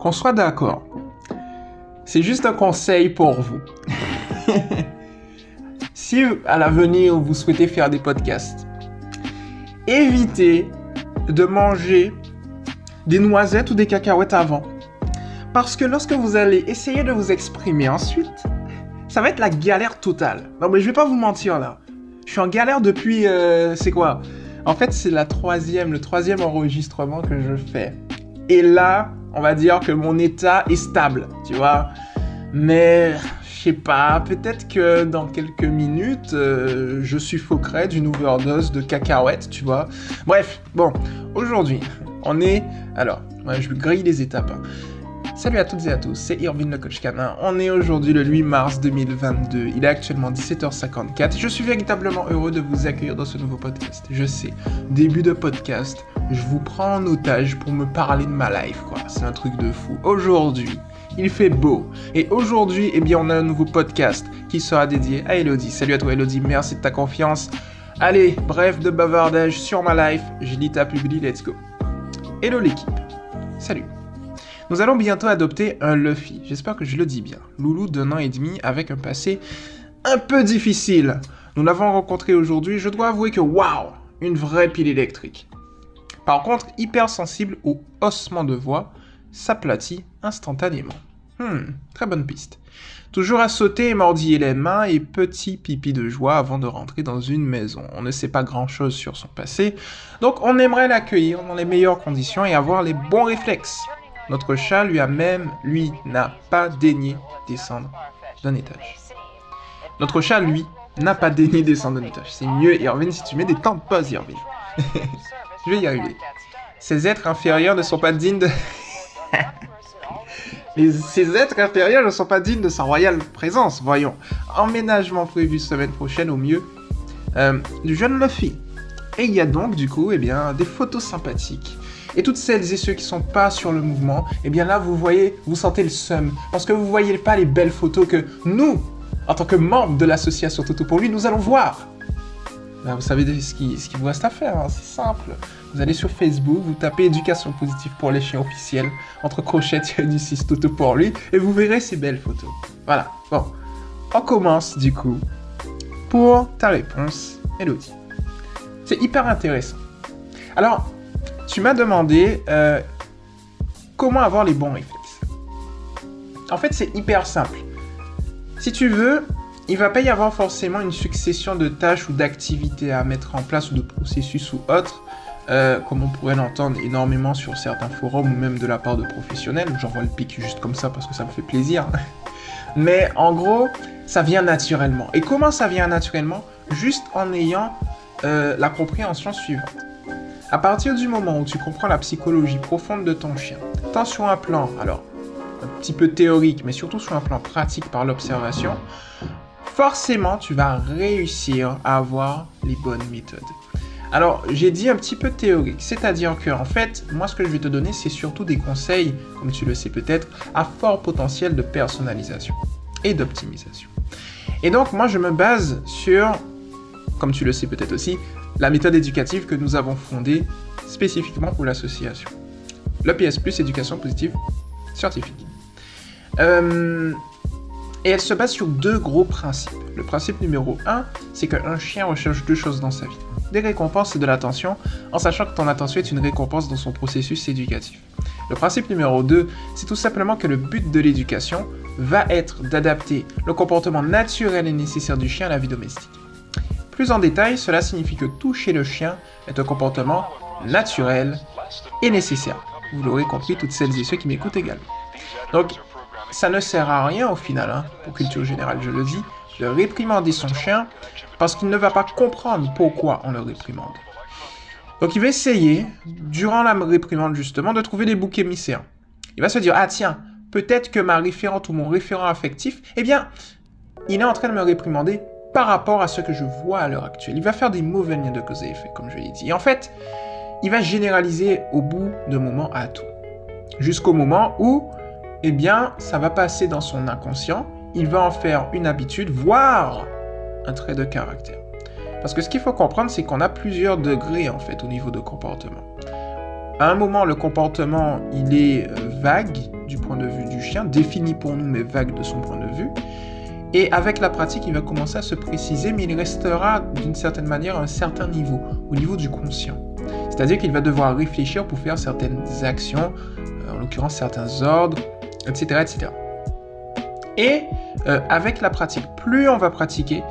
qu'on soit d'accord. C'est juste un conseil pour vous. si à l'avenir vous souhaitez faire des podcasts, évitez de manger des noisettes ou des cacahuètes avant. Parce que lorsque vous allez essayer de vous exprimer ensuite, ça va être la galère totale. Non mais je vais pas vous mentir là. Je suis en galère depuis... Euh, c'est quoi? En fait c'est la troisième, le troisième enregistrement que je fais. Et là, on va dire que mon état est stable, tu vois. Mais je sais pas, peut-être que dans quelques minutes, euh, je suffoquerai d'une overdose de cacahuètes, tu vois. Bref, bon, aujourd'hui, on est... Alors, je vais griller les étapes. Hein. Salut à toutes et à tous, c'est Irvine le coach canin. On est aujourd'hui le 8 mars 2022. Il est actuellement 17h54. Je suis véritablement heureux de vous accueillir dans ce nouveau podcast. Je sais, début de podcast, je vous prends en otage pour me parler de ma life, quoi. C'est un truc de fou. Aujourd'hui, il fait beau. Et aujourd'hui, eh bien, on a un nouveau podcast qui sera dédié à Elodie. Salut à toi Elodie, merci de ta confiance. Allez, bref de bavardage sur ma life, je lis ta publie, let's go. Hello l'équipe. Salut. Nous allons bientôt adopter un Luffy, j'espère que je le dis bien. Loulou d'un an et demi avec un passé un peu difficile. Nous l'avons rencontré aujourd'hui, je dois avouer que waouh, une vraie pile électrique. Par contre, hypersensible au haussement de voix, s'aplatit instantanément. Hmm, très bonne piste. Toujours à sauter et mordiller les mains et petit pipi de joie avant de rentrer dans une maison. On ne sait pas grand chose sur son passé, donc on aimerait l'accueillir dans les meilleures conditions et avoir les bons réflexes. Notre chat lui a même, lui, n'a pas daigné descendre d'un étage. Notre chat, lui, n'a pas daigné descendre d'un étage. C'est mieux, Irvine, si tu mets des temps de pause, Irvine. Je vais y arriver. Ces êtres inférieurs ne sont pas dignes de... ces êtres inférieurs ne sont pas dignes de sa royale présence, voyons. Emménagement prévu semaine prochaine au mieux euh, du jeune Luffy. Et il y a donc, du coup, eh bien, des photos sympathiques et toutes celles et ceux qui sont pas sur le mouvement, eh bien là, vous voyez, vous sentez le seum. Parce que vous voyez pas les belles photos que nous, en tant que membres de l'association Toto pour lui, nous allons voir. Vous savez ce qui, ce qui vous reste à faire, hein, c'est simple. Vous allez sur Facebook, vous tapez éducation positive pour les chiens officiels, entre crochets du 6 Toto pour lui, et vous verrez ces belles photos. Voilà, bon. On commence du coup pour ta réponse, Elodie. C'est hyper intéressant. Alors, tu m'as demandé euh, comment avoir les bons réflexes. En fait, c'est hyper simple. Si tu veux, il va pas y avoir forcément une succession de tâches ou d'activités à mettre en place ou de processus ou autres, euh, comme on pourrait l'entendre énormément sur certains forums ou même de la part de professionnels. J'envoie le pic juste comme ça parce que ça me fait plaisir. Mais en gros, ça vient naturellement. Et comment ça vient naturellement? Juste en ayant euh, la compréhension suivante. À partir du moment où tu comprends la psychologie profonde de ton chien, tant sur un plan, alors un petit peu théorique, mais surtout sur un plan pratique par l'observation, forcément tu vas réussir à avoir les bonnes méthodes. Alors, j'ai dit un petit peu théorique, c'est-à-dire que, en fait, moi, ce que je vais te donner, c'est surtout des conseils, comme tu le sais peut-être, à fort potentiel de personnalisation et d'optimisation. Et donc, moi, je me base sur, comme tu le sais peut-être aussi, la méthode éducative que nous avons fondée spécifiquement pour l'association. L'EPS Plus Éducation Positive Scientifique. Euh, et elle se base sur deux gros principes. Le principe numéro 1, c'est qu'un chien recherche deux choses dans sa vie. Des récompenses et de l'attention, en sachant que ton attention est une récompense dans son processus éducatif. Le principe numéro 2, c'est tout simplement que le but de l'éducation va être d'adapter le comportement naturel et nécessaire du chien à la vie domestique. Plus en détail, cela signifie que toucher le chien est un comportement naturel et nécessaire. Vous l'aurez compris, toutes celles et ceux qui m'écoutent également. Donc, ça ne sert à rien au final, hein, pour culture générale, je le dis, de réprimander son chien parce qu'il ne va pas comprendre pourquoi on le réprimande. Donc il va essayer, durant la réprimande justement, de trouver des boucs émissaires. Il va se dire, ah tiens, peut-être que ma référente ou mon référent affectif, eh bien, il est en train de me réprimander par rapport à ce que je vois à l'heure actuelle. Il va faire des mauvais liens de cause et effet, comme je l'ai dit. Et en fait, il va généraliser au bout de moment à tout. Jusqu'au moment où, eh bien, ça va passer dans son inconscient, il va en faire une habitude, voire un trait de caractère. Parce que ce qu'il faut comprendre, c'est qu'on a plusieurs degrés, en fait, au niveau de comportement. À un moment, le comportement, il est euh, vague, du point de vue du chien, défini pour nous mais vague de son point de vue. Et avec la pratique, il va commencer à se préciser, mais il restera d'une certaine manière à un certain niveau, au niveau du conscient. C'est-à-dire qu'il va devoir réfléchir pour faire certaines actions, euh, en l'occurrence certains ordres, etc. Et euh, avec la pratique, plus on va pratiquer,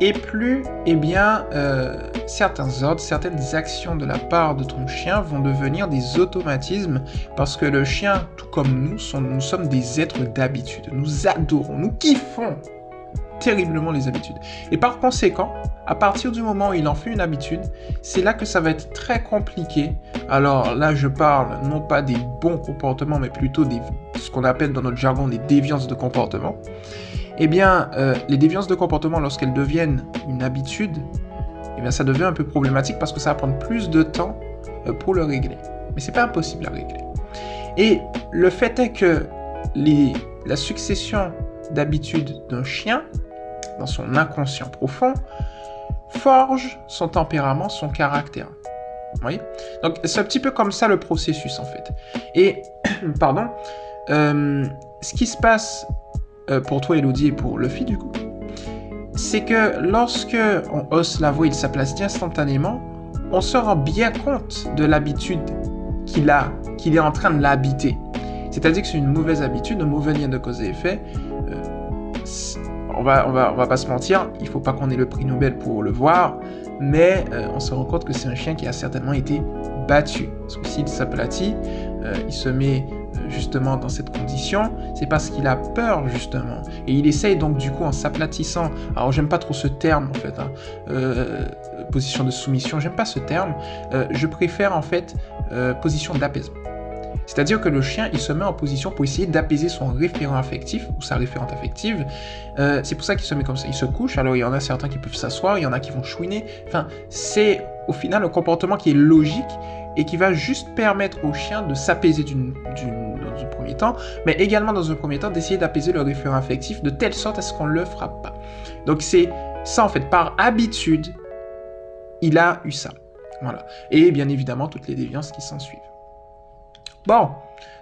et plus, eh bien, euh, certains ordres, certaines actions de la part de ton chien vont devenir des automatismes, parce que le chien, tout comme nous, nous sommes des êtres d'habitude. Nous adorons, nous kiffons terriblement les habitudes. Et par conséquent, à partir du moment où il en fait une habitude, c'est là que ça va être très compliqué. Alors là, je parle non pas des bons comportements, mais plutôt des ce qu'on appelle dans notre jargon des déviances de comportement. Eh bien, euh, les déviances de comportement, lorsqu'elles deviennent une habitude, eh bien, ça devient un peu problématique parce que ça va prendre plus de temps euh, pour le régler. Mais c'est pas impossible à régler. Et le fait est que la succession d'habitudes d'un chien dans son inconscient profond, forge son tempérament, son caractère. Oui Donc c'est un petit peu comme ça le processus en fait. Et, pardon, euh, ce qui se passe euh, pour toi Elodie et pour Luffy du coup, c'est que lorsque on hausse la voix, il s'aplatit instantanément, on se rend bien compte de l'habitude qu'il a, qu'il est en train de l'habiter. C'est-à-dire que c'est une mauvaise habitude, un mauvais lien de cause et effet, on va, va pas se mentir, il faut pas qu'on ait le prix Nobel pour le voir, mais euh, on se rend compte que c'est un chien qui a certainement été battu. Parce que s'il s'aplatit, euh, il se met euh, justement dans cette condition, c'est parce qu'il a peur justement. Et il essaye donc du coup en s'aplatissant, alors j'aime pas trop ce terme en fait, hein, position de soumission, j'aime pas ce terme, je préfère en fait position d'apaisement. C'est-à-dire que le chien, il se met en position pour essayer d'apaiser son référent affectif ou sa référente affective. Euh, c'est pour ça qu'il se met comme ça. Il se couche. Alors, il y en a certains qui peuvent s'asseoir, il y en a qui vont chouiner. Enfin, c'est au final un comportement qui est logique et qui va juste permettre au chien de s'apaiser dans un premier temps, mais également dans un premier temps d'essayer d'apaiser le référent affectif de telle sorte à ce qu'on ne le frappe pas. Donc, c'est ça en fait, par habitude, il a eu ça. Voilà. Et bien évidemment, toutes les déviances qui s'en suivent. Bon,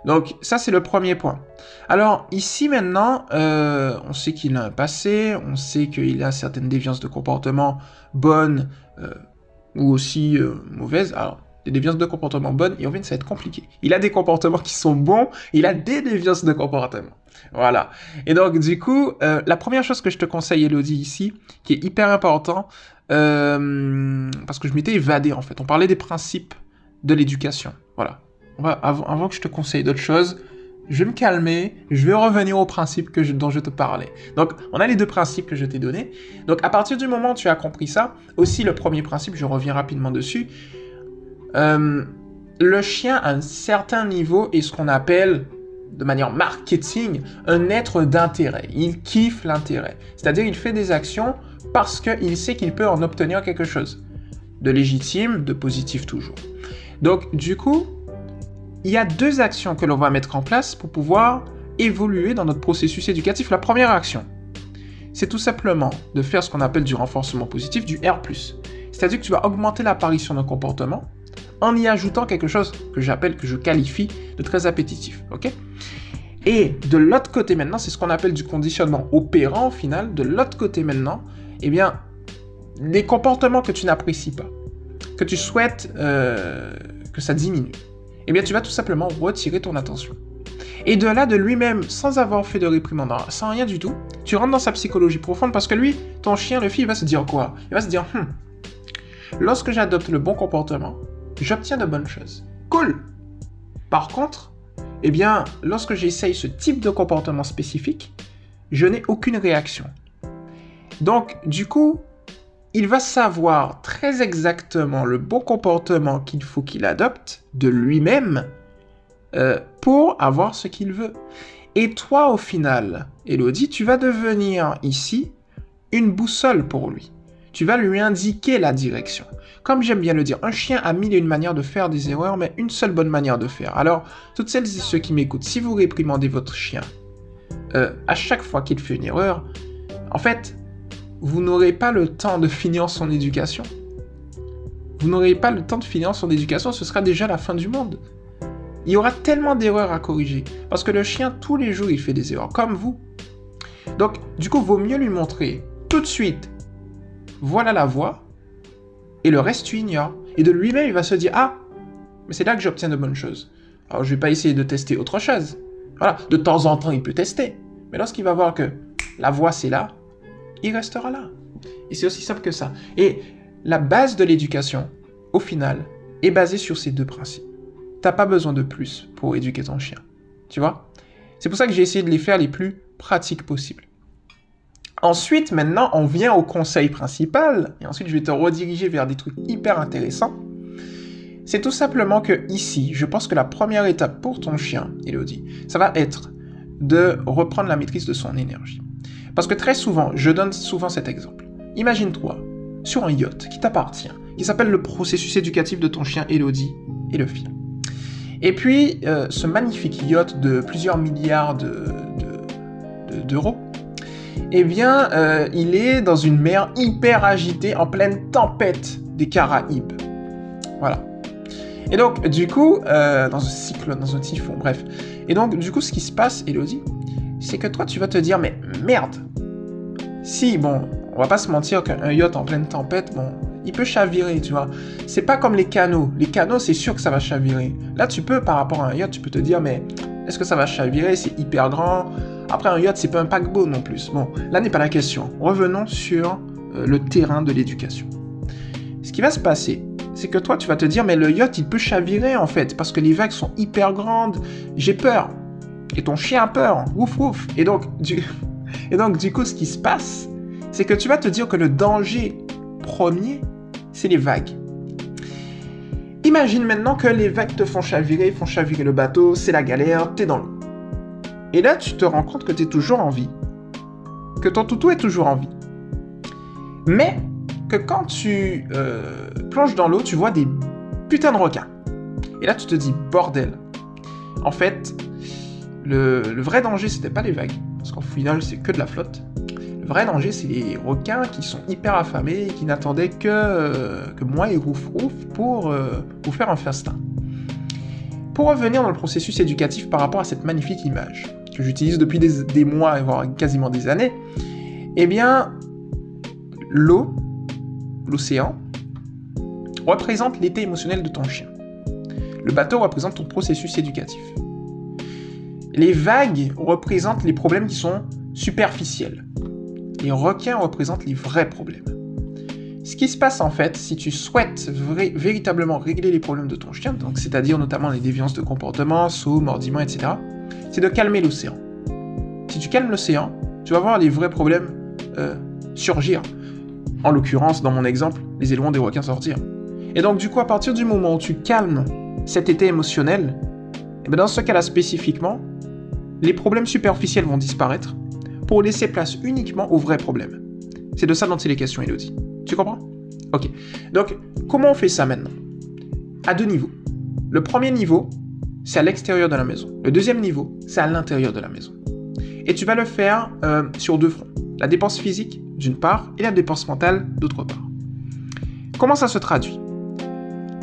donc ça c'est le premier point. Alors ici maintenant, euh, on sait qu'il a un passé, on sait qu'il a certaines déviances de comportement bonnes euh, ou aussi euh, mauvaises. Alors des déviances de comportement bonnes, et on vient ça va être compliqué. Il a des comportements qui sont bons, il a des déviances de comportement. Voilà. Et donc du coup, la première chose que je te conseille, Elodie, ici, qui est hyper important, parce que je m'étais évadé en fait. On parlait des principes de l'éducation. Voilà avant, que je te conseille d'autres choses, je vais me calmer, je vais revenir au principe dont je te parlais. Donc, on a les deux principes que je t'ai donnés. Donc, à partir du moment où tu as compris ça, aussi le premier principe, je reviens rapidement dessus. Euh, le chien, à un certain niveau, est ce qu'on appelle, de manière marketing, un être d'intérêt. Il kiffe l'intérêt. C'est-à-dire, il fait des actions parce qu'il sait qu'il peut en obtenir quelque chose. De légitime, de positif toujours. Donc, du coup, il y a deux actions que l'on va mettre en place pour pouvoir évoluer dans notre processus éducatif. La première action, c'est tout simplement de faire ce qu'on appelle du renforcement positif, du R+. C'est-à-dire que tu vas augmenter l'apparition d'un comportement en y ajoutant quelque chose que j'appelle, que je qualifie de très appétitif. et de l'autre côté maintenant, c'est ce qu'on appelle du conditionnement opérant au final. De l'autre côté maintenant, eh bien, les comportements que tu n'apprécies pas, que tu souhaites euh, que ça diminue, eh bien tu vas tout simplement retirer ton attention. Et de là, de lui-même, sans avoir fait de réprimande, sans rien du tout, tu rentres dans sa psychologie profonde parce que lui, ton chien, le fils, il va se dire quoi? Il va se dire, hum, lorsque j'adopte le bon comportement, j'obtiens de bonnes choses. Cool Par contre, eh bien, lorsque j'essaye ce type de comportement spécifique, je n'ai aucune réaction. Donc, du coup, il va savoir très exactement le bon comportement qu'il faut qu'il adopte de lui-même euh, pour avoir ce qu'il veut. Et toi, au final, Elodie, tu vas devenir ici une boussole pour lui. Tu vas lui indiquer la direction. Comme j'aime bien le dire, un chien a mille et une manières de faire des erreurs, mais une seule bonne manière de faire. Alors, toutes celles et ceux qui m'écoutent, si vous réprimandez votre chien euh, à chaque fois qu'il fait une erreur, en fait, vous n'aurez pas le temps de finir son éducation. Vous n'aurez pas le temps de finir son éducation, ce sera déjà la fin du monde. il y aura tellement d'erreurs à corriger. Parce que le chien, tous les jours, il fait des erreurs, comme vous. Donc, du coup, vaut mieux lui montrer tout de suite, voilà la voie, et le reste, tu ignores. Et de lui-même, il va se dire, ah, mais c'est là que j'obtiens de bonnes choses. Alors, je vais pas essayer de tester autre chose. Voilà, de temps en temps, il peut tester. Mais lorsqu'il va voir que la voie, c'est là, il restera là. Et c'est aussi simple que ça. Et la base de l'éducation, au final, est basée sur ces deux principes. T'as pas besoin de plus pour éduquer ton chien. Tu vois? C'est pour ça que j'ai essayé de les faire les plus pratiques possibles. Ensuite, maintenant, on vient au conseil principal, et ensuite je vais te rediriger vers des trucs hyper intéressants. C'est tout simplement que ici, je pense que la première étape pour ton chien, Elodie, ça va être de reprendre la maîtrise de son énergie. Parce que très souvent, je donne souvent cet exemple. Imagine-toi sur un yacht qui t'appartient, qui s'appelle le processus éducatif de ton chien Elodie et le film. Et puis, euh, ce magnifique yacht de plusieurs milliards d'euros, eh bien, euh, il est dans une mer hyper agitée, en pleine tempête des Caraïbes. Voilà. Et donc, du coup, euh, dans un cyclone, dans un typhon, bref. Et donc, du coup, ce qui se passe, Elodie, c'est que toi, tu vas te dire, mais merde, si, bon, on va pas se mentir qu'un yacht en pleine tempête, bon, il peut chavirer, tu vois. C'est pas comme les canaux. Les canaux, c'est sûr que ça va chavirer. Là, tu peux, par rapport à un yacht, tu peux te dire, mais est-ce que ça va chavirer? C'est hyper grand. Après, un yacht, c'est pas un paquebot non plus. Bon, là n'est pas la question. Revenons sur euh, le terrain de l'éducation. Ce qui va se passer, c'est que toi, tu vas te dire, mais le yacht, il peut chavirer en fait, parce que les vagues sont hyper grandes. J'ai peur. Et ton chien a peur. Ouf, ouf. Et donc, du... Et donc, du coup, ce qui se passe, c'est que tu vas te dire que le danger premier, c'est les vagues. Imagine maintenant que les vagues te font chavirer, font chavirer le bateau, c'est la galère, t'es dans l'eau. Et là, tu te rends compte que t'es toujours en vie. Que ton toutou est toujours en vie. Mais que quand tu euh, plonges dans l'eau, tu vois des putains de requins. Et là, tu te dis, bordel. En fait, le, le vrai danger, c'était pas les vagues. Parce qu'au final, c'est que de la flotte vrai danger, c'est les requins qui sont hyper affamés et qui n'attendaient que, euh, moi et Rouf Rouf pour euh, vous faire un festin. Pour revenir dans le processus éducatif par rapport à cette magnifique image, que j'utilise depuis des, mois, voire quasiment des années, eh bien, l'eau, l'océan, représente l'état émotionnel de ton chien. Le bateau représente ton processus éducatif. Les vagues représentent les problèmes qui sont superficiels les requins représentent les vrais problèmes. Ce qui se passe en fait, si tu souhaites véritablement régler les problèmes de ton chien, donc c'est-à-dire notamment les déviances de comportement, sauts, mordiments, etc., c'est de calmer l'océan. Si tu calmes l'océan, tu vas voir les vrais problèmes euh, surgir. En l'occurrence, dans mon exemple, les éléments des requins sortir. Et donc du coup, à partir du moment où tu calmes cet état émotionnel, eh bien dans ce cas-là spécifiquement, les problèmes superficiels vont disparaître pour laisser place uniquement aux vrais problèmes. C'est de ça dont il est question, Elodie. Tu comprends? Ok. Donc, comment on fait ça maintenant? À deux niveaux. Le premier niveau, c'est à l'extérieur de la maison. Le deuxième niveau, c'est à l'intérieur de la maison. Et tu vas le faire euh, sur deux fronts. La dépense physique, d'une part, et la dépense mentale, d'autre part. Comment ça se traduit?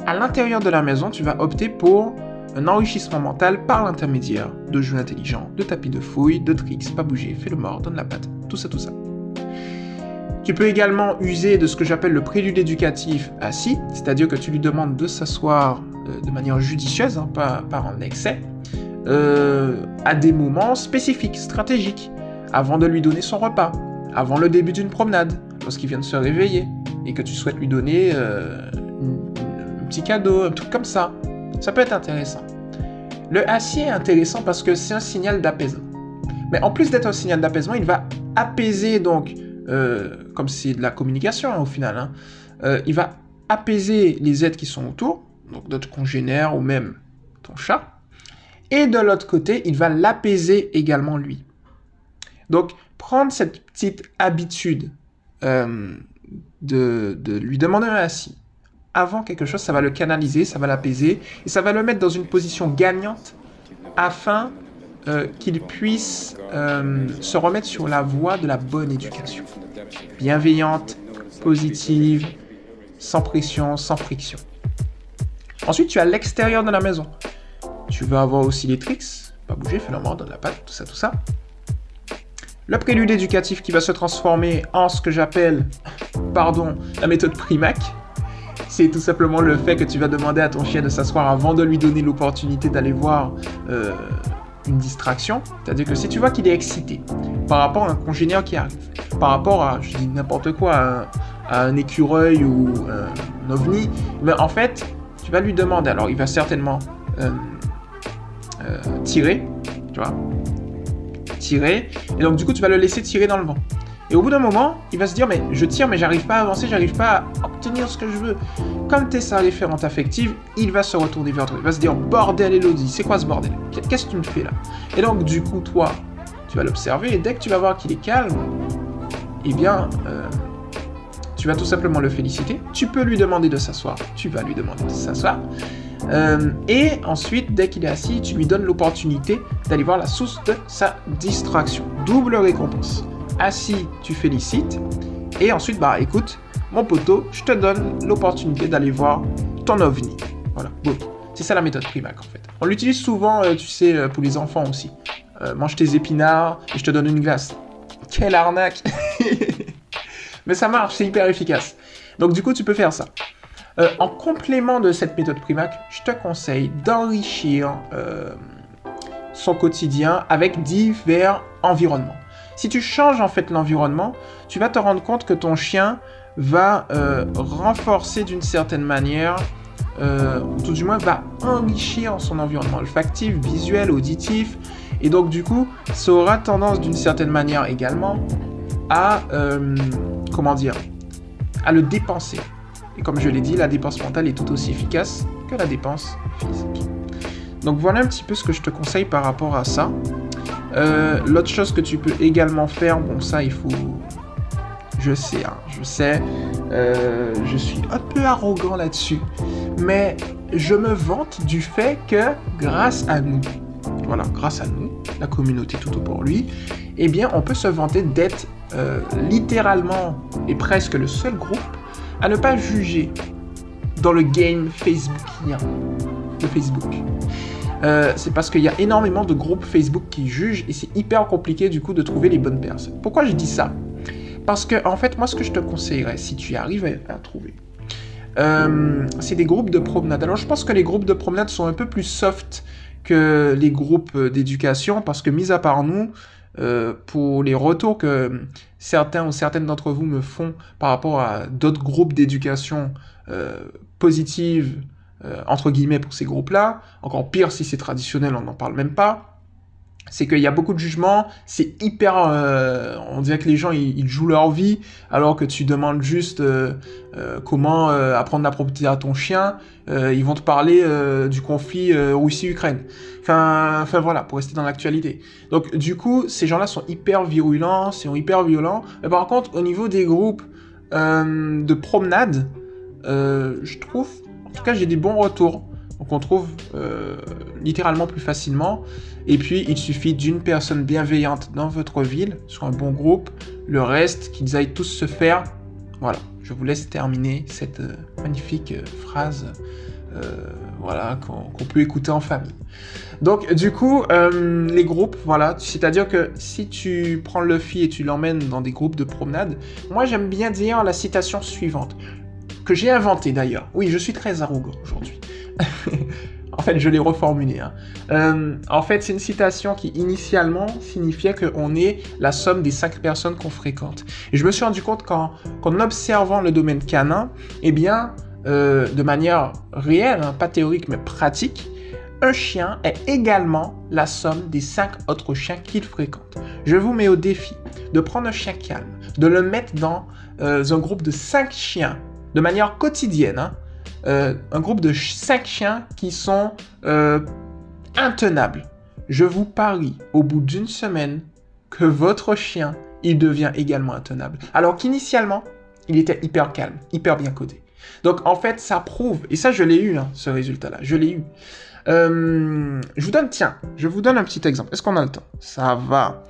À l'intérieur de la maison, tu vas opter pour un enrichissement mental par l'intermédiaire de jeux intelligents, de tapis de fouilles, de tricks, pas bouger, fais le mort, donne la patte, tout ça, tout ça. Tu peux également user de ce que j'appelle le prélude éducatif assis, c'est-à-dire que tu lui demandes de s'asseoir euh, de manière judicieuse, hein, pas, en excès, euh, à des moments spécifiques, stratégiques, avant de lui donner son repas, avant le début d'une promenade, lorsqu'il vient de se réveiller, et que tu souhaites lui donner euh, un petit cadeau, un truc comme ça, ça peut être intéressant. Le acier est intéressant parce que c'est un signal d'apaisement. Mais en plus d'être un signal d'apaisement, il va apaiser donc, euh, comme c'est de la communication au final, hein, euh, il va apaiser les êtres qui sont autour, donc d'autres congénères ou même ton chat. Et de l'autre côté, il va l'apaiser également lui. Donc prendre cette petite habitude euh, de, de, lui demander un assis, avant quelque chose, ça va le canaliser, ça va l'apaiser, et ça va le mettre dans une position gagnante afin euh, qu'il puisse euh, se remettre sur la voie de la bonne éducation. Bienveillante, positive, sans pression, sans friction. Ensuite, tu as l'extérieur de la maison. Tu vas avoir aussi les tricks, pas bouger, fais mort, donne la patte, tout ça, tout ça. Le prélude éducatif qui va se transformer en ce que j'appelle, pardon, la méthode Primac. C'est tout simplement le fait que tu vas demander à ton chien de s'asseoir avant de lui donner l'opportunité d'aller voir euh, une distraction. C'est-à-dire que si tu vois qu'il est excité par rapport à un congénère qui arrive, par rapport à, je dis n'importe quoi, à, un écureuil ou un ovni, mais en fait, tu vas lui demander. Alors, il va certainement euh, euh, tirer, tu vois, tirer, et donc du coup, tu vas le laisser tirer dans le vent. Et au bout d'un moment, il va se dire, mais je tire, mais j'arrive pas à avancer, j'arrive pas à obtenir ce que je veux. Comme tu es sa référente affective, il va se retourner vers toi. Il va se dire, bordel Elodie, c'est quoi ce bordel? Qu'est-ce que tu me fais là? Et donc, du coup, toi, tu vas l'observer, et dès que tu vas voir qu'il est calme, eh bien, euh, tu vas tout simplement le féliciter. Tu peux lui demander de s'asseoir. Tu vas lui demander de s'asseoir. Euh, et ensuite, dès qu'il est assis, tu lui donnes l'opportunité d'aller voir la source de sa distraction. Double récompense. Assis, tu félicites. Et ensuite, bah écoute, mon poteau, je te donne l'opportunité d'aller voir ton ovni. Voilà, C'est ça la méthode Primac en fait. On l'utilise souvent, euh, tu sais, euh, pour les enfants aussi. mange tes épinards et je te donne une glace. Quelle arnaque Mais ça marche, c'est hyper efficace. Donc du coup, tu peux faire ça. Euh, en complément de cette méthode Primac, je te conseille d'enrichir euh, son quotidien avec divers environnements. Si tu changes en fait l'environnement, tu vas te rendre compte que ton chien va euh, renforcer d'une certaine manière, ou tout du moins va enrichir son environnement olfactif, visuel, auditif, et donc du coup, ça aura tendance d'une certaine manière également à, dire, à le dépenser. Et comme je l'ai dit, la dépense mentale est tout aussi efficace que la dépense physique. Donc voilà un petit peu ce que je te conseille par rapport à ça. Euh, l'autre chose que tu peux également faire, bon ça il faut... Je sais, hein, je sais, euh, je suis un peu arrogant là-dessus, mais je me vante du fait que grâce à nous, voilà, grâce à nous, la communauté tout au pour lui, eh bien on peut se vanter d'être euh, littéralement et presque le seul groupe à ne pas juger dans le game Facebookien de Facebook. Euh, c'est parce qu'il y a énormément de groupes Facebook qui jugent et c'est hyper compliqué du coup de trouver les bonnes personnes. Pourquoi je dis ça? Parce que en fait, moi ce que je te conseillerais, si tu arrives à, trouver, euh, c'est des groupes de promenade. Alors je pense que les groupes de promenade sont un peu plus soft que les groupes d'éducation parce que mis à part nous, euh, pour les retours que certains ou certaines d'entre vous me font par rapport à d'autres groupes d'éducation euh, positive, euh, entre guillemets, pour ces groupes-là. Encore pire si c'est traditionnel, on n'en parle même pas c'est qu'il y a beaucoup de jugements, c'est hyper... Euh, on dirait que les gens, ils, jouent leur vie, alors que tu demandes juste euh, comment apprendre la propriété à ton chien, ils vont te parler du conflit Russie-Ukraine. Enfin, enfin voilà, pour rester dans l'actualité. Donc du coup, ces gens-là sont hyper virulents, sont hyper violents. Mais par contre, au niveau des groupes de promenade, je trouve, tout cas j'ai des bons retours. Donc on trouve littéralement plus facilement. Et puis, il suffit d'une personne bienveillante dans votre ville, sur un bon groupe, le reste, qu'ils aillent tous se faire. Voilà, je vous laisse terminer cette euh, magnifique euh, phrase euh, voilà, qu'on peut écouter en famille. Donc, du coup, les groupes, voilà, c'est-à-dire que si tu prends fil et tu l'emmènes dans des groupes de promenade, moi j'aime bien dire la citation suivante, que j'ai inventée d'ailleurs. Oui, je suis très arrogant aujourd'hui. En fait, je l'ai reformulé. Hein. Euh, en fait, c'est une citation qui initialement signifiait qu'on est la somme des cinq personnes qu'on fréquente. Et je me suis rendu compte qu'en observant le domaine canin, eh bien, euh, de manière réelle, hein, pas théorique mais pratique, un chien est également la somme des cinq autres chiens qu'il fréquente. Je vous mets au défi de prendre un chien calme, de le mettre dans euh, un groupe de cinq chiens de manière quotidienne, hein, euh, un groupe de 5 chiens qui sont euh, intenables. Je vous parie, au bout d'une semaine, que votre chien, il devient également intenable. Alors qu'initialement, il était hyper calme, hyper bien codé. Donc en fait, ça prouve, et ça je l'ai eu, hein, ce résultat-là, je l'ai eu. Euh, je vous donne, tiens, je vous donne un petit exemple. Est-ce qu'on a le temps? Ça va.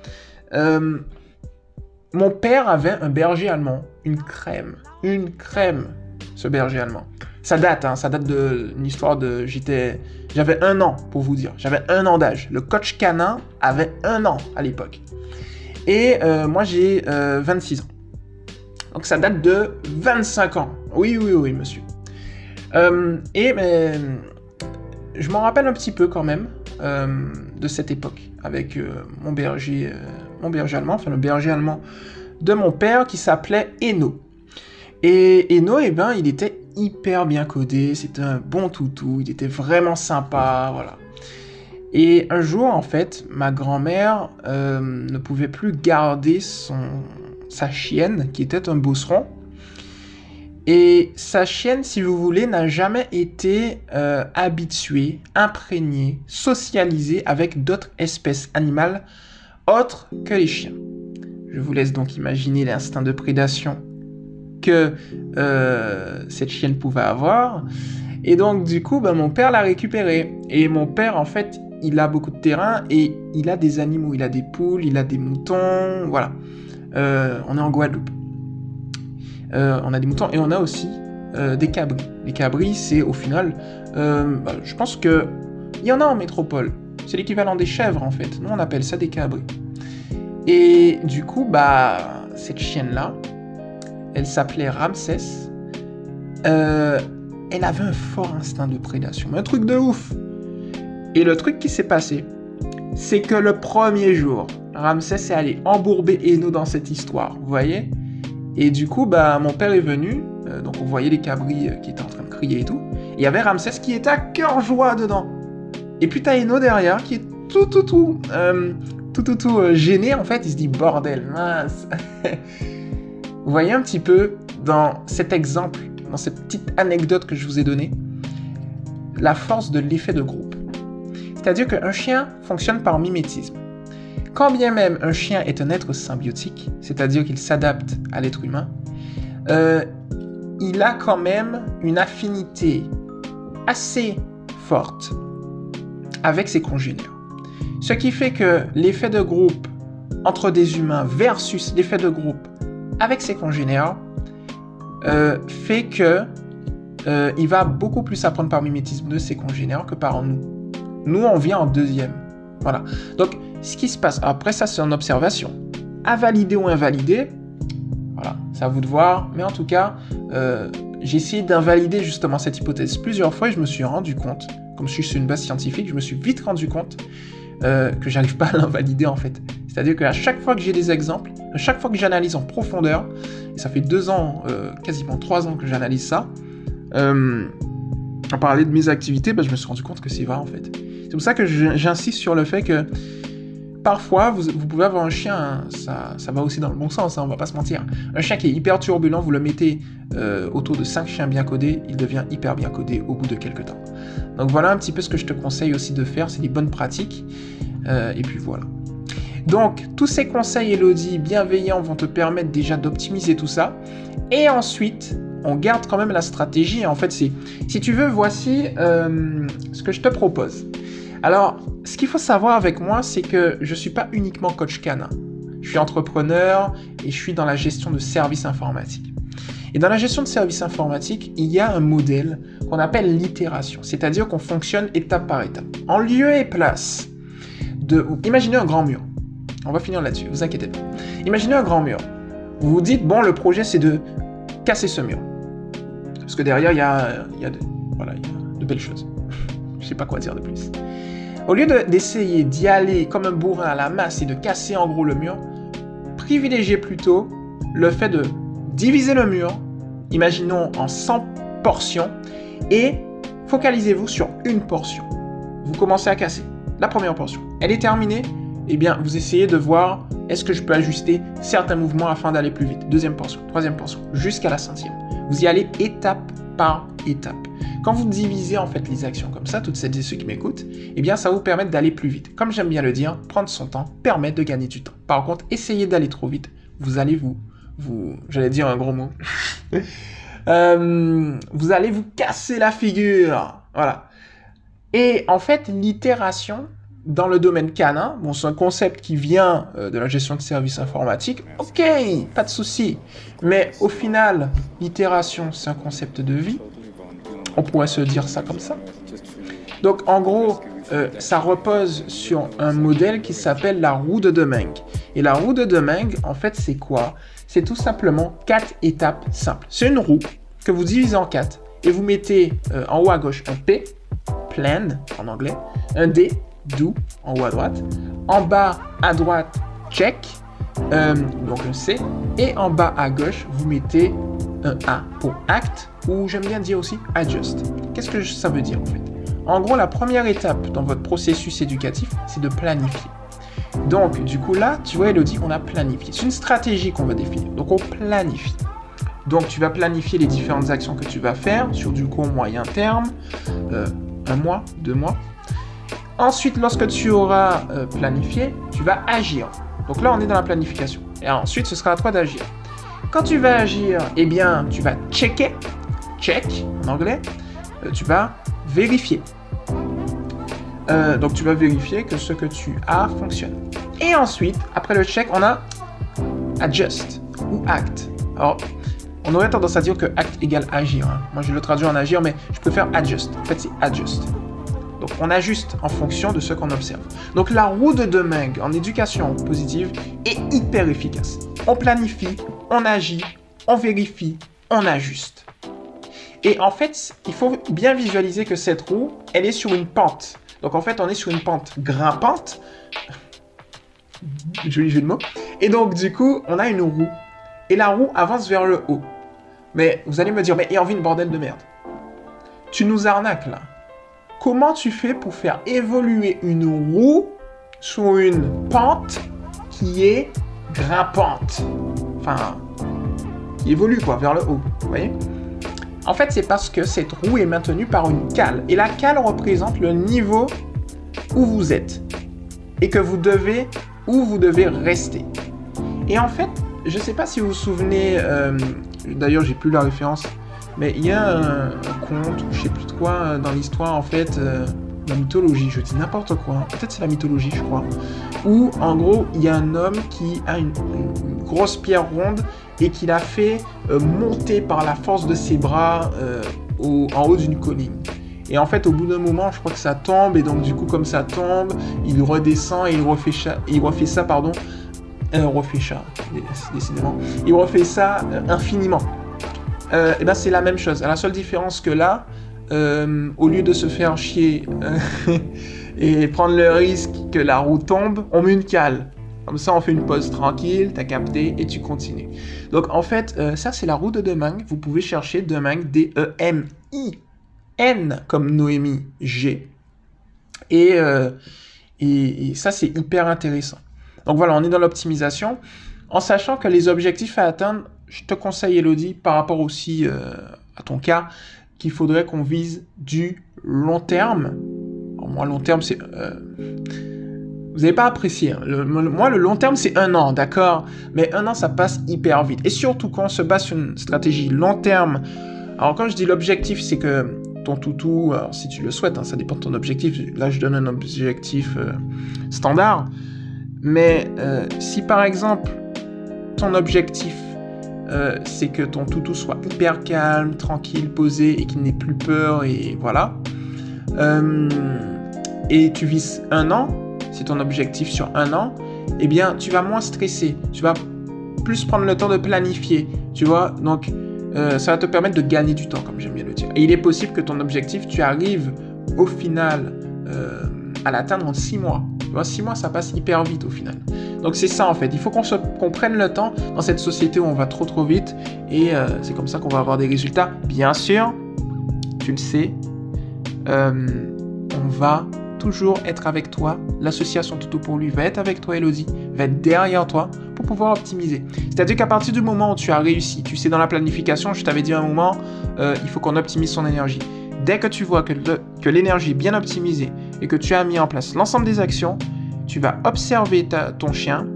Mon père avait un berger allemand, une crème, une crème, ce berger allemand. Ça date, hein, ça date d'une histoire de. J'étais. J'avais un an, pour vous dire. J'avais un an d'âge. Le coach canin avait un an à l'époque. Et euh, moi, j'ai 26 ans. Donc ça date de 25 ans. Oui, oui, oui, monsieur. et mais, je m'en rappelle un petit peu quand même de cette époque avec mon berger, mon berger allemand, enfin le berger allemand de mon père qui s'appelait Eno. Et Eno, eh ben, il était hyper bien codé, c'était un bon toutou, il était vraiment sympa, voilà. Et un jour, en fait, ma grand-mère euh, ne pouvait plus garder son, sa chienne, qui était un bosseron. Et sa chienne, si vous voulez, n'a jamais été euh, habituée, imprégnée, socialisée avec d'autres espèces animales autres que les chiens. Je vous laisse donc imaginer l'instinct de prédation que euh, cette chienne pouvait avoir. Et donc, du coup, ben, mon père l'a récupéré. Et mon père, en fait, il a beaucoup de terrain et il a des animaux. Il a des poules, il a des moutons. Voilà. Euh, on est en Guadeloupe. Euh, on a des moutons et on a aussi des cabris. Les cabris, c'est au final, bah, je pense que il y en a en métropole. C'est l'équivalent des chèvres en fait. Nous, on appelle ça des cabris. Et du coup, bah, cette chienne-là, elle s'appelait Ramsès. Euh, elle avait un fort instinct de prédation, un truc de ouf. Et le truc qui s'est passé, c'est que le premier jour, Ramsès est allé embourber Eno dans cette histoire, vous voyez Et du coup, bah, mon père est venu, euh, donc on voyait les cabris euh, qui étaient en train de crier et tout. Il y avait Ramsès qui était à cœur joie dedans. Et puis t'as Eno derrière qui est tout, tout, tout, tout, tout, tout euh, gêné, en fait, il se dit bordel, mince. vous voyez un petit peu dans cet exemple, dans cette petite anecdote que je vous ai donnée, la force de l'effet de groupe. C'est-à-dire qu'un chien fonctionne par mimétisme. Quand bien même un chien est un être symbiotique, c'est-à-dire qu'il s'adapte à l'être humain, euh, il a quand même une affinité assez forte avec ses congénères. Ce qui fait que l'effet de groupe entre des humains versus l'effet de groupe avec ses congénères euh, fait que euh, il va beaucoup plus apprendre par mimétisme de ses congénères que par nous. Nous, on vient en deuxième. Voilà. Donc, ce qui se passe, après ça, c'est une observation. À valider ou invalider, voilà, c'est à vous de voir. Mais en tout cas, euh, j'ai essayé d'invalider justement cette hypothèse plusieurs fois et je me suis rendu compte, comme je suis sur une base scientifique, je me suis vite rendu compte euh, que j'arrive pas à l'invalider en fait. C'est-à-dire qu'à chaque fois que j'ai des exemples, à chaque fois que j'analyse en profondeur, et ça fait deux ans, euh, quasiment trois ans que j'analyse ça, euh, en parler de mes activités, bah, je me suis rendu compte que c'est vrai en fait. C'est pour ça que j'insiste sur le fait que parfois, vous, pouvez avoir un chien, ça, ça, va aussi dans le bon sens, hein, on va pas se mentir. Un chien qui est hyper turbulent, vous le mettez euh, autour de 5 chiens bien codés, il devient hyper bien codé au bout de quelques temps. Donc voilà un petit peu ce que je te conseille aussi de faire, c'est des bonnes pratiques. Euh, et puis voilà. Donc, tous ces conseils, Elodie, bienveillants, vont te permettre déjà d'optimiser tout ça. Et ensuite, on garde quand même la stratégie. En fait, c'est, si tu veux, voici euh, ce que je te propose. Alors, ce qu'il faut savoir avec moi, c'est que je ne suis pas uniquement coach canin. Je suis entrepreneur et je suis dans la gestion de services informatiques. Et dans la gestion de services informatiques, il y a un modèle qu'on appelle l'itération, c'est-à-dire qu'on fonctionne étape par étape. En lieu et place de... Imaginez un grand mur. On va finir là-dessus, vous inquiétez pas. Imaginez un grand mur. Vous vous dites, bon, le projet, c'est de casser ce mur. Parce que derrière, il y a, de, voilà, de belles choses. je sais pas quoi dire de plus. Au lieu d'essayer d'y aller comme un bourrin à la masse et de casser en gros le mur, privilégiez plutôt le fait de diviser le mur, imaginons en 100 portions, et focalisez-vous sur une portion. Vous commencez à casser la première portion. Elle est terminée, eh bien vous essayez de voir est-ce que je peux ajuster certains mouvements afin d'aller plus vite. Deuxième portion, troisième portion, jusqu'à la centième. Vous y allez étape par étape. Quand vous divisez en fait les actions comme ça, toutes celles et ceux qui m'écoutent, eh bien ça vous permet d'aller plus vite. Comme j'aime bien le dire, prendre son temps permet de gagner du temps. Par contre, essayez d'aller trop vite, vous allez vous, vous, j'allais dire un gros mot, euh, vous allez vous casser la figure. Voilà. Et en fait, l'itération, dans le domaine canin, bon, c'est un concept qui vient euh, de la gestion de services informatiques. Ok, pas de souci. Mais au final, l'itération, c'est un concept de vie. On pourrait se dire ça comme ça. Donc en gros, euh, ça repose sur un modèle qui s'appelle la roue de Deming. Et la roue de Deming, en fait, c'est quoi? C'est tout simplement quatre étapes simples. C'est une roue que vous divisez en quatre et vous mettez euh, en haut à gauche un P, plan en anglais, un D, do en haut à droite, en bas à droite, check, euh, donc un C, et en bas à gauche, vous mettez un A pour act, ou j'aime bien dire aussi adjust. Qu'est-ce que ça veut dire en fait? En gros, la première étape dans votre processus éducatif, c'est de planifier. Donc, du coup, là, tu vois, Elodie, on a planifié. C'est une stratégie qu'on va définir. Donc, on planifie. Donc, tu vas planifier les différentes actions que tu vas faire sur du court, moyen terme, euh, un mois, deux mois. Ensuite, lorsque tu auras euh, planifié, tu vas agir. Donc là, on est dans la planification. Et ensuite, ce sera à toi d'agir. Quand tu vas agir, eh bien, tu vas checker, check en anglais, euh, tu vas vérifier. donc tu vas vérifier que ce que tu as fonctionne. Et ensuite, après le check, on a adjust ou act. Alors, on aurait tendance à dire que act égale agir. Hein. Moi, je le traduis en agir, mais je préfère adjust. En fait, c'est adjust. Donc, on ajuste en fonction de ce qu'on observe. Donc, la roue de Deming en éducation positive est hyper efficace. On planifie, on agit, on vérifie, on ajuste. Et en fait, il faut bien visualiser que cette roue, elle est sur une pente. Donc, en fait, on est sur une pente grimpante. Joli jeu de mots. Et donc, du coup, on a une roue. Et la roue avance vers le haut. Mais vous allez me dire, mais une bordel de merde. Tu nous arnaques là. Comment tu fais pour faire évoluer une roue sur une pente qui est grimpante? Enfin, qui évolue quoi, vers le haut. Vous voyez? En fait, c'est parce que cette roue est maintenue par une cale. Et la cale représente le niveau où vous êtes. Et que vous devez, où vous devez rester. Et en fait, je ne sais pas si vous vous souvenez, euh, d'ailleurs j'ai plus la référence, mais il y a un, conte, je sais plus de quoi, euh, dans l'histoire en fait, euh, la mythologie, je dis n'importe quoi, peut-être c'est la mythologie je crois, où en gros il y a un homme qui a une, grosse pierre ronde et qui l'a fait monter par la force de ses bras en haut d'une colline. Et en fait, au bout d'un moment, je crois que ça tombe, et donc du coup, comme ça tombe, il redescend et il refait, il refait ça pardon, euh, refait ça, décidément. Il refait ça euh, infiniment. Euh, et ben c'est la même chose. La seule différence que là, euh, au lieu de se faire chier et prendre le risque que la roue tombe, on met une cale. Comme ça, on fait une pause tranquille, t'as capté et tu continues. Donc en fait, ça c'est la roue de Deming. Vous pouvez chercher Deming, D-E-M-I. N comme Noémie G. Et, et ça, c'est hyper intéressant. Donc voilà, on est dans l'optimisation. En sachant que les objectifs à atteindre, je te conseille, Elodie, par rapport aussi euh, à ton cas, qu'il faudrait qu'on vise du long terme. moi, long terme, c'est... Vous n'avez pas apprécié. Hein. moi, le long terme, c'est un an, d'accord? Mais un an, ça passe hyper vite. Et surtout quand on se base sur une stratégie long terme. Alors quand je dis l'objectif, c'est que ton toutou, si tu le souhaites, hein, ça dépend de ton objectif. Là, je donne un objectif euh, standard. Mais euh, si par exemple ton objectif euh, c'est que ton toutou soit hyper calme, tranquille, posé et qu'il n'ait plus peur et voilà, et tu vises un an, c'est ton objectif sur un an, eh bien tu vas moins stresser, tu vas plus prendre le temps de planifier, tu vois, donc ça va te permettre de gagner du temps, comme j'aime bien le dire. Et il est possible que ton objectif, tu arrives au final à l'atteindre en six mois. Tu vois, 6 mois, ça passe hyper vite au final. Donc c'est ça en fait. Il faut qu'on prenne le temps dans cette société où on va trop trop vite. Et euh, c'est comme ça qu'on va avoir des résultats. Bien sûr, tu le sais, euh, on va toujours être avec toi. L'association Toto pour lui va être avec toi, Elodie, va être derrière toi pour pouvoir optimiser. C'est-à-dire qu'à partir du moment où tu as réussi, tu sais, dans la planification, je t'avais dit un moment, euh, il faut qu'on optimise son énergie. Dès que tu vois que l'énergie est bien optimisée, et que tu as mis en place l'ensemble des actions, tu vas observer ton chien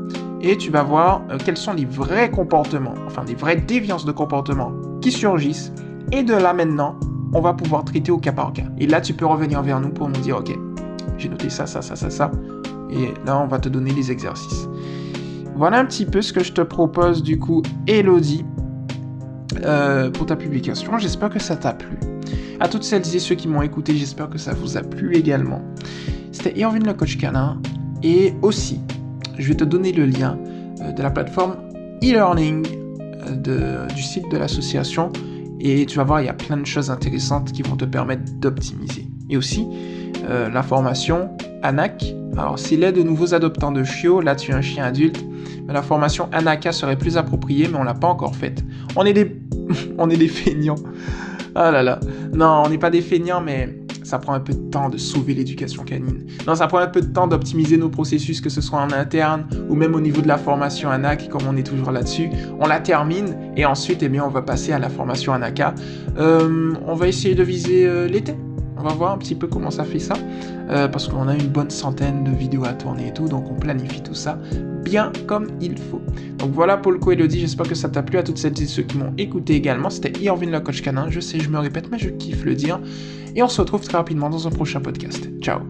et tu vas voir euh, quels sont les vrais comportements, enfin les vraies déviances de comportement qui surgissent. Et de là maintenant, on va pouvoir traiter au cas par cas. Et là, tu peux revenir vers nous pour nous dire, ok, j'ai noté ça, ça, ça, ça, ça. Et là, on va te donner les exercices. Voilà un petit peu ce que je te propose du coup, Elodie, euh, pour ta publication. J'espère que ça t'a plu. À toutes celles et ceux qui m'ont écouté, j'espère que ça vous a plu également. C'était Irvine le coach canin. Et aussi, je vais te donner le lien euh, de la plateforme e-learning euh, du site de l'association. Et tu vas voir, il y a plein de choses intéressantes qui vont te permettre d'optimiser. Et aussi, euh, la formation ANAC. Alors, s'il est de nouveaux adoptants de chiots, là tu es un chien adulte, mais la formation ANACA serait plus appropriée, mais on l'a pas encore faite. On est des, on est des feignants. Ah là là. Non, on n'est pas des feignants, mais ça prend un peu de temps de sauver l'éducation canine. Non, ça prend un peu de temps d'optimiser nos processus, que ce soit en interne ou même au niveau de la formation ANAC, comme on est toujours là-dessus. On la termine et ensuite, eh bien, on va passer à la formation ANACA. Euh, on va essayer de viser euh, l'été. On va voir un petit peu comment ça fait ça, euh, parce qu'on a une bonne centaine de vidéos à tourner et tout, donc on planifie tout ça bien comme il faut. Donc voilà pour le coup Elodie, j'espère que ça t'a plu à toutes celles et ceux qui m'ont écouté également. C'était Irvine le coach canin, je sais, je me répète, mais je kiffe le dire. Et on se retrouve très rapidement dans un prochain podcast. Ciao